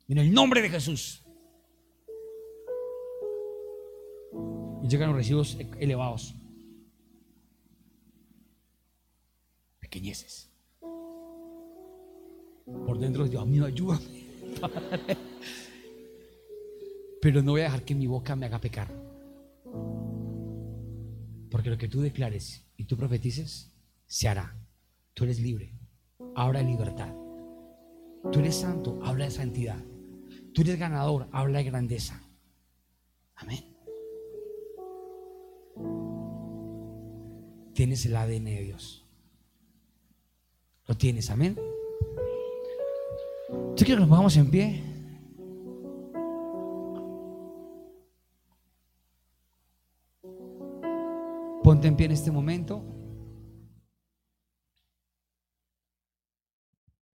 En el nombre de Jesús. Y llegan los recibos elevados. Pequeñeces. Por dentro, Dios mío, ayúdame. Pero no voy a dejar que mi boca me haga pecar. Porque lo que tú declares y tú profetices, se hará. Tú eres libre. Habla libertad. Tú eres santo, habla de santidad. Tú eres ganador, habla de grandeza. Amén. Tienes el ADN de Dios. Lo tienes, amén. Yo quiero que nos pongamos en pie. Ponte en este momento.